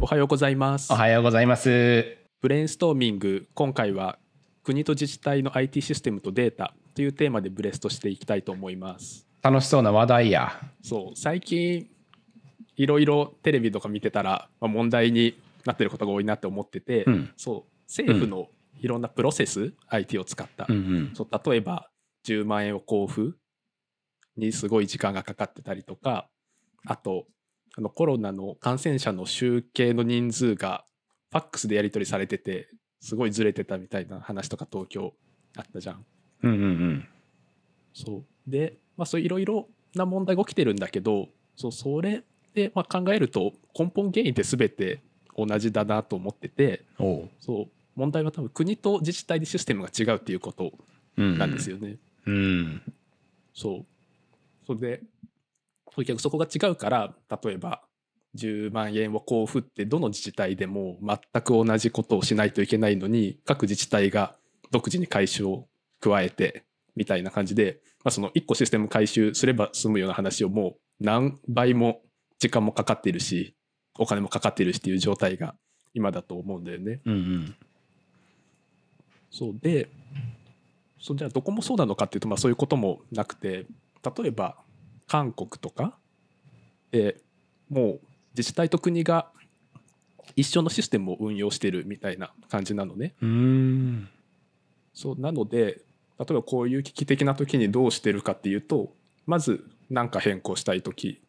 おはようございます。おはようございます。ブレインストーミング。今回は国と自治体の IT システムとデータというテーマでブレストしていきたいと思います。楽しそうな話題や。そう。最近いろいろテレビとか見てたら、まあ、問題になってることが多いなって思ってて、うん。そう。政府のいろんなプロセス、IT を使った、うんうん。そう。例えば10万円を交付にすごい時間がかかってたりとかあとあのコロナの感染者の集計の人数がファックスでやり取りされててすごいずれてたみたいな話とか東京あったじゃん。うんうんうん。そうで、まあ、そういろいろな問題が起きてるんだけどそうそれで、まあ、考えると根本原因って全て同じだなと思ってて。そう問題は多分国と自治体でシステムが違うっていうことうんなんですよね。うん。そう。それで、結局そこが違うから、例えば10万円を交付ってどの自治体でも全く同じことをしないといけないのに、各自治体が独自に回収を加えて、みたいな感じで、まあ、その1個システム回収すれば済むような話をもう何倍も時間もかかっているし、お金もかかっているしっていう状態が今だと思うんだよね。うんうん。そうでそうじゃあどこもそうなのかっていうと、まあ、そういうこともなくて例えば韓国とかでもう自治体と国が一緒のシステムを運用してるみたいな感じなのね。うん。そうなので例えばこういう危機的な時にどうしてるかっていうとまず何か変更したい時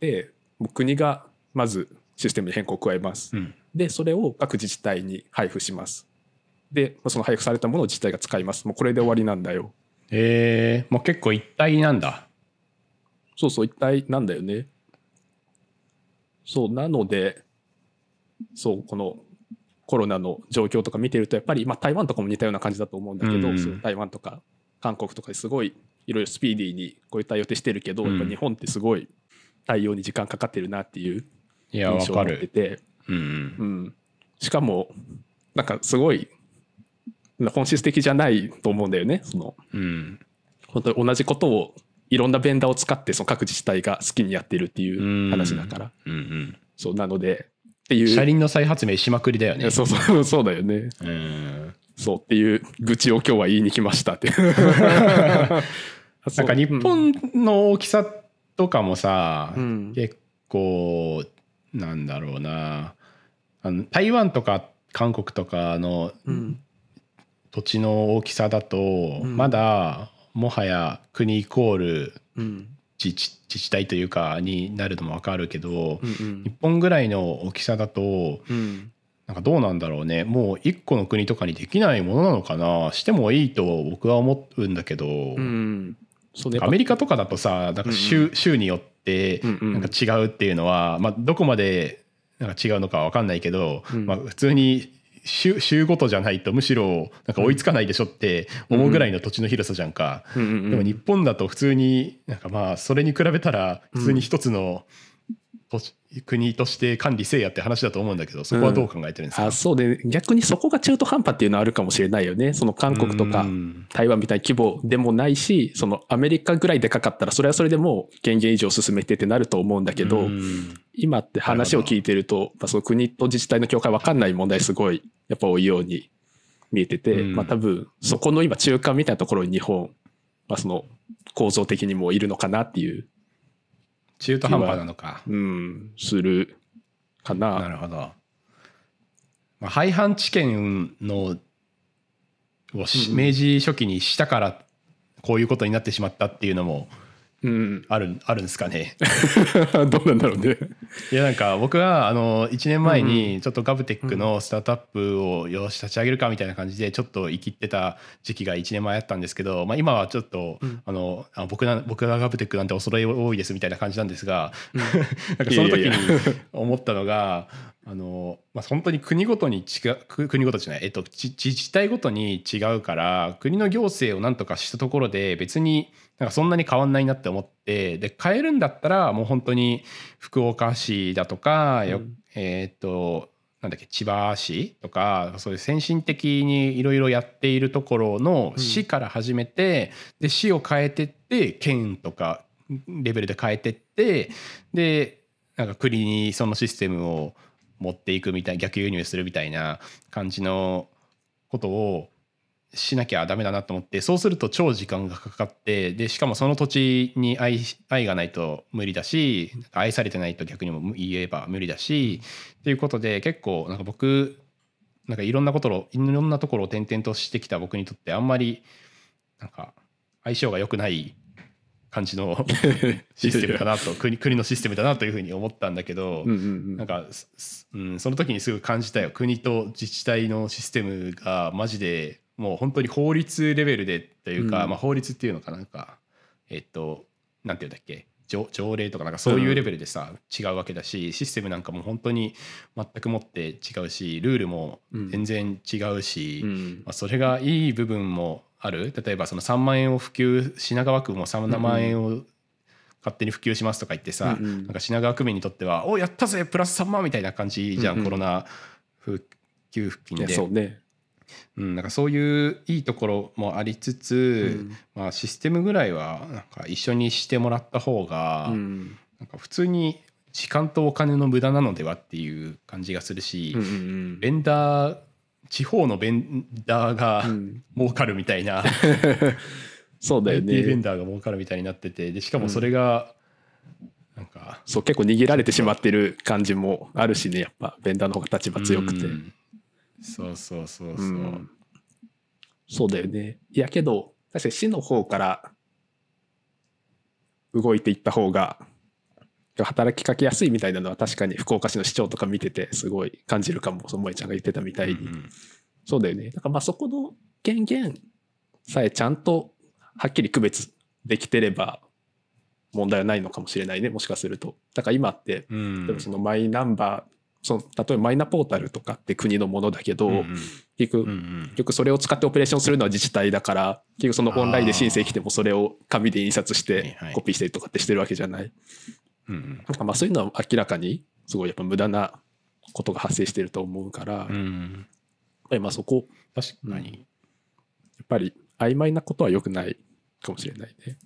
で国がまずシステムに変更を加えます。うん。でそれを各自治体に配布します。でその配布されたものを自治体が使います。もうこれで終わりなんだよ。えー、もう結構一体なんだ。そうそう一体なんだよね。そうなのでそうこのコロナの状況とか見てるとやっぱり、まあ、台湾とかも似たような感じだと思うんだけど、うんそう台湾とか韓国とかですごいいろいろスピーディーにこういう対応ってしてるけど、うんやっぱ日本ってすごい対応に時間かかってるなっていう印象を持ってる。て。うんうん、しかもなんかすごい本質的じゃないと思うんだよねそのうん。うん。本当に同じことをいろんなベンダーを使ってその各自治体が好きにやってるっていう話だから。うん。そうなのでっていう。ん。う車輪の再発明しまくりだよね。そうそうそうだよね。うん。そうっていう愚痴を今日は言いに来ましたって。なんか日本の大きさとかもさ、うん。結構なんだろうな。あの台湾とか韓国とかのうん。土地の大きさだと、ん。まだもはや国イコールうん。自治自治体というかになるのも分かるけど、うん日本ぐらいの大きさだとうん。なんかどうなんだろうね。もう一個の国とかにできないものなのかな。してもいいと僕は思うんだけど、うん。アメリカとかだとさなんか州,、州によってうんうん。なんか違うっていうのは、まあ、どこまでなんか違うのかわかんないけど、うん。まあ、普通に州州ごとじゃないとむしろなんか追いつかないでしょって思うぐらいの土地の広さじゃんか。うんうんうんでも日本だと普通になんかまあそれに比べたら普通に一つの土地国として管理せえやって話だと思うんだけどそこはどう考えてるんですか、あそうで逆にそこが中途半端っていうのはあるかもしれないよね。その韓国とかうん。台湾みたいな規模でもないしそのアメリカぐらいでかかったらそれはそれでもう権限以上進めてってなると思うんだけど、うん今って話を聞いてるとやっぱその国と自治体の境界分かんない問題すごいやっぱ多いように見えてて、うんまあ多分そこの今中間みたいなところに日本、まあ、その構造的にもいるのかなっていう、中途半端なのか。うん、するかな。なるほど。まあ、廃藩置県のを明治初期にしたからこういうことになってしまったっていうのもうん、あるあるんですかね。どうなんだろうね。いやなんか僕はあの1年前にちょっとガブテックのスタートアップをよし立ち上げるかみたいな感じでちょっと生きってた時期が1年前あったんですけど、まあ、今はちょっと、うん。あのあ僕な僕がガブテックなんて恐れ多いですみたいな感じなんですが、うん。なんかその時に思ったのがあの、まあ、本当に国ごとに違うく国ごとじゃない、えっと、自自治体ごとに違うから国の行政をなんとかしたところで別になんかそんなに変わんないなって思ってで変えるんだったらもう本当に福岡市だとか、ようん。えっとなんだっけ千葉市とかそういう先進的にいろいろやっているところのうん。市から始めて、で市を変えてって県とかレベルで変えてってでなんか国にそのシステムを持っていくみたい逆輸入するみたいな感じのことをしなきゃダメだなと思ってそうすると超時間がかかってでしかもその土地に愛愛がないと無理だし愛されてないと逆にも言えば無理だしっていうことで結構なんか僕なんかいろんなこといろんなところを転々としてきた僕にとってあんまりなんか相性が良くない感じのシステムだなと国国のシステムだなというふうに思ったんだけど、うんうんうん。なんか、すうん、その時にすぐ感じたよ。国と自治体のシステムがマジでもう本当に法律レベルでというか、うん。まあ、法律っていうのかななんかえっとなんていうんだっけ？条条例とかなんかそういうレベルでさ、違うわけだしシステムなんかも本当に全くもって違うしルールも全然違うし、うん。まあ、それがいい部分もある？例えばその3万円を普及品川区も3万円を勝手に普及しますとか言ってさ、うんうん。なんか品川区民にとっては「おやったぜプラス3万」みたいな感じじゃん、うんうんコロナ普及付近で。そうね、うん、なんかそういういいところもありつつ、うん。まあ、システムぐらいはなんか一緒にしてもらった方が、うん。なんか普通に時間とお金の無駄なのではっていう感じがするし、うんうん。ベンダー地方のベンダーがうん。儲かるみたいな、そうだよ IT ベンねダーが儲かるみたいになってて。でしかもそれがなんかそう結構握られてしまってる感じもあるしね。やっぱベンダーの方が立場強くて、うん。そうそうそうそう、うん。そうだよね。いやけど確かに市の方から動いていった方が働きかけやすいみたいなのは確かに福岡市の市長とか見ててすごい感じるかもその萌ちゃんが言ってたみたいに、うんそうだよね。だからまあそこの権限さえちゃんとはっきり区別できてれば問題はないのかもしれないねもしかすると。だから今ってうん。そのマイナンバーその例えばマイナポータルとかって国のものだけど、うん結局、うんうん。結局それを使ってオペレーションするのは自治体だから結局そのオンラインで申請来てもそれを紙で印刷しはいてはい。コピーしたりとかってしてるわけじゃない。うんうん。なんかまあそういうのは明らかにすごいやっぱ無駄なことが発生してると思うから、やっうん。ぱりまあそこ確かに、やっぱり曖昧なことは良くないかもしれないね。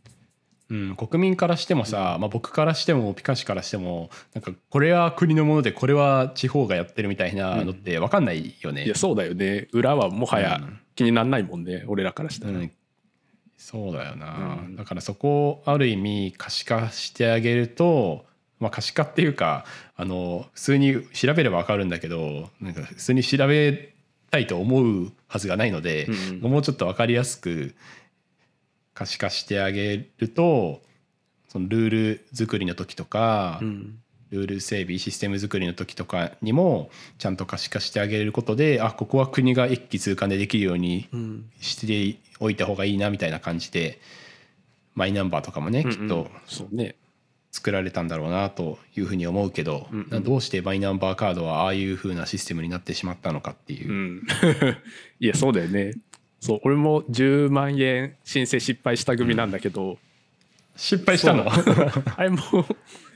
うん、国民からしてもさ、まあ、僕からしてもピカシからしてもなんかこれは国のものでこれは地方がやってるみたいなのって分かんないよね。いやそうだよね。裏はもはやうん。気にならないもんね、俺らからしたら。うん、そうだよな、うん。だからそこをある意味可視化してあげると、まあ、可視化っていうかあの普通に調べれば分かるんだけどなんか普通に調べたいと思うはずがないので、うんもうちょっと分かりやすく可視化してあげるとそのルール作りの時とか、うんルール整備システム作りの時とかにもちゃんと可視化してあげることであここは国が一気通貫でできるようにうん。しておいた方がいいなみたいな感じでマイナンバーとかもね、きっとそうね。作られたんだろうなというふうに思うけど、うんうん。どうしてマイナンバーカードはああいうふうなシステムになってしまったのかっていう。う。ん。いやそうだよね。そう俺も10万円申請失敗した組なんだけど、失敗したの？あれも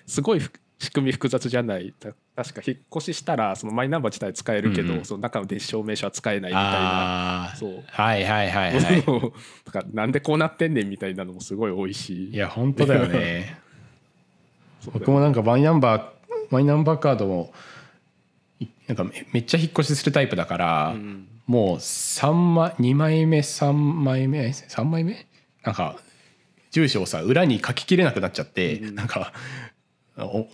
すごいふ仕組み複雑じゃない。た確か引っ越ししたらそのマイナンバー自体使えるけど、うんうん。その中の電子証明書は使えないみたいな。そう。はいはいはいはい。だからなんでこうなってんねんみたいなのもすごい多いし。いや本当 だよね。僕もなんかマイナンバーマイナンバーカードもいなんかめめっちゃ引っ越しするタイプだから、うんもう3枚2枚目3枚目3枚目？なんか住所をさ裏に書ききれなくなっちゃって、うん。なんかお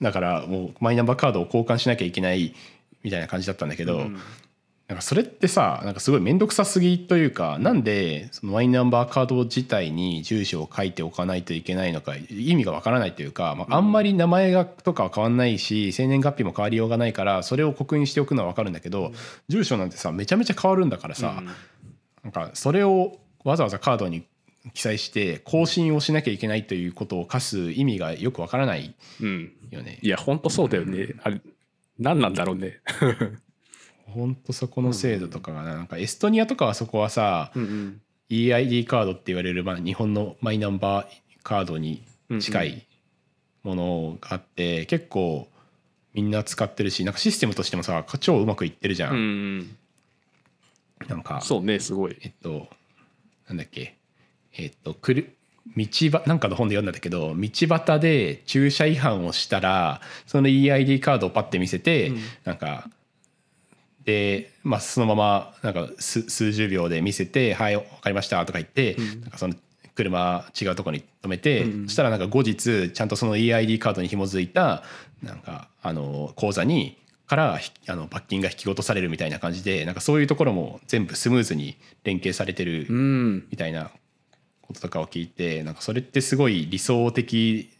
だからもうマイナンバーカードを交換しなきゃいけないみたいな感じだったんだけど、うんなんかそれってさなんかすごい面倒くさすぎというかなんでそのマイナンバーカード自体に住所を書いておかないといけないのか意味がわからないというか、まあ、あんまり名前がとかは変わんないし生年月日も変わりようがないからそれを刻印しておくのはわかるんだけど住所なんてさめちゃめちゃ変わるんだからさ、なんかそれをわざわざカードに記載して更新をしなきゃいけないということを課す意味がよくわからないうん。よねい。や本当そうだよね。あれ何なんだろうね。ほんとそこの制度とかがななんかエストニアとかはそこはさ、うん EID カードって言われる、まあ、日本のマイナンバーカードに近いものがあって、結構みんな使ってるしなんかシステムとしてもさ超うまくいってるじゃん、うんうん。なんかそうねすごい。えっとなんだっけ？えっとくる道ばなんかの本で読んだんだけど道端で駐車違反をしたらその EID カードをパッて見せて、うん。なんかで、まあ、そのままなんか数数十秒で見せて「はい分かりました」とか言って、うん。なんかその車違うところに止めて、うん。そしたらなんか後日ちゃんとその EID カードに紐づいたなんかあの口座にからひあの罰金が引き落とされるみたいな感じでなんかそういうところも全部スムーズに連携されてるうん。みたいなこととかを聞いてなんかそれってすごい理想的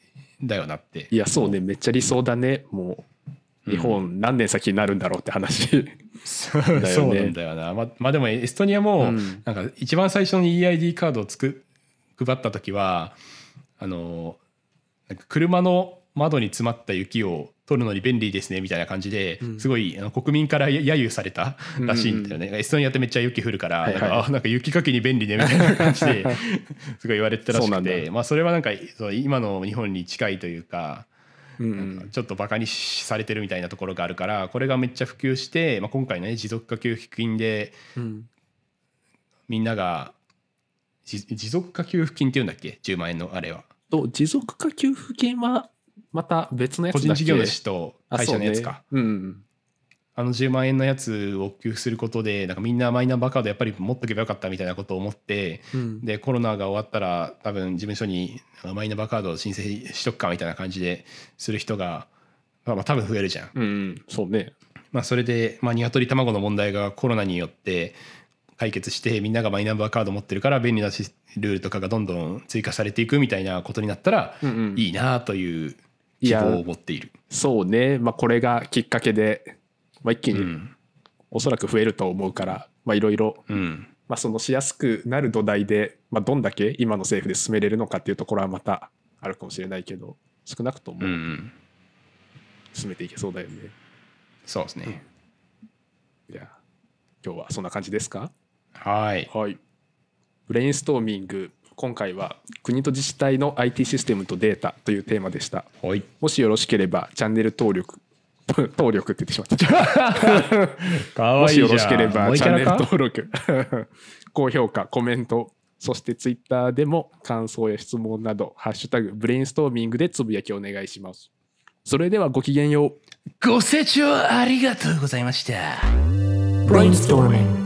だよなって。いやそうね。めっちゃ理想だね。もう日本何年先になるんだろうって話、そうだよね。そうなんだよな。ままあでもエストニアもうん。なんか一番最初に EID カードをつく配った時はあのなんか車の窓に詰まった雪を取るのに便利ですねみたいな感じでうん。すごいあの国民から揶揄されたらしいんだよね、エストニアってめっちゃ雪降るから、はいはい。なんかあなんか雪かきに便利ねみたいな感じで すごい言われてたらしくてまあそれはなんかそう今の日本に近いというかうんうなんかんちょっとバカにされてるみたいなところがあるからこれがめっちゃ普及して、まあ、今回のね持続化給付金でうん。みんながじ持続化給付金っていうんだっけ？10万円のあれは。と持続化給付金はまた別のやつだ個人事業主と会社のやつか。うね、うんあの10万円のやつを給付することでなんかみんなマイナンバーカードやっぱり持っとけばよかったみたいなことを思ってうん。でコロナが終わったら多分事務所にマイナンバーカードを申請しとくかみたいな感じでする人が、まあ、まあ多分増えるじゃん。うんうん。そうね。まあ、それで、まあ、鶏卵の問題がコロナによって解決してみんながマイナンバーカード持ってるから便利なシルールとかがどんどん追加されていくみたいなことになったらいいなという希望を持っている。そうねまあこれがきっかけで、まあ、一気にうんおそらく増えると思うからまあいろいろそのしやすくなる土台で、まあ、どんだけ今の政府で進めれるのかっていうところはまたあるかもしれないけど少なくともうんうん進めていけそうだよね、そうですね。いや今日はそんな感じですか？はい。はい。ブレインストーミング、今回は国と自治体の IT システムとデータというテーマでした。はい。もしよろしければチャンネル登録、登録って言ってしまった。かもしよろしければチャンネルと登録、高評価、コメント、そしてツイッターでも感想や質問など、ハッシュタグブレインストーミングでつぶやきお願いします。それではごきげんよう。ご清聴ありがとうございました。Brainstorming.